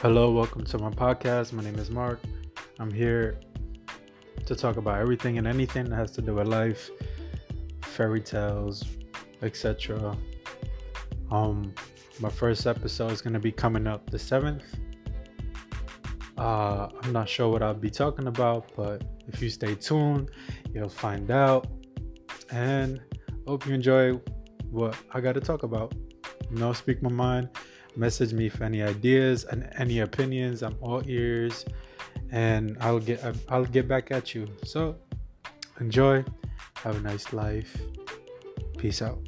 Hello, welcome to my podcast. My name is Mark. I'm here to talk about everything and anything that has to do with life, fairy tales, etc. Um, my first episode is gonna be coming up the seventh. Uh, I'm not sure what I'll be talking about, but if you stay tuned, you'll find out. And hope you enjoy what I got to talk about. You know, speak my mind. Message me for any ideas and any opinions. I'm all ears, and I'll get I'll get back at you. So enjoy. Have a nice life. Peace out.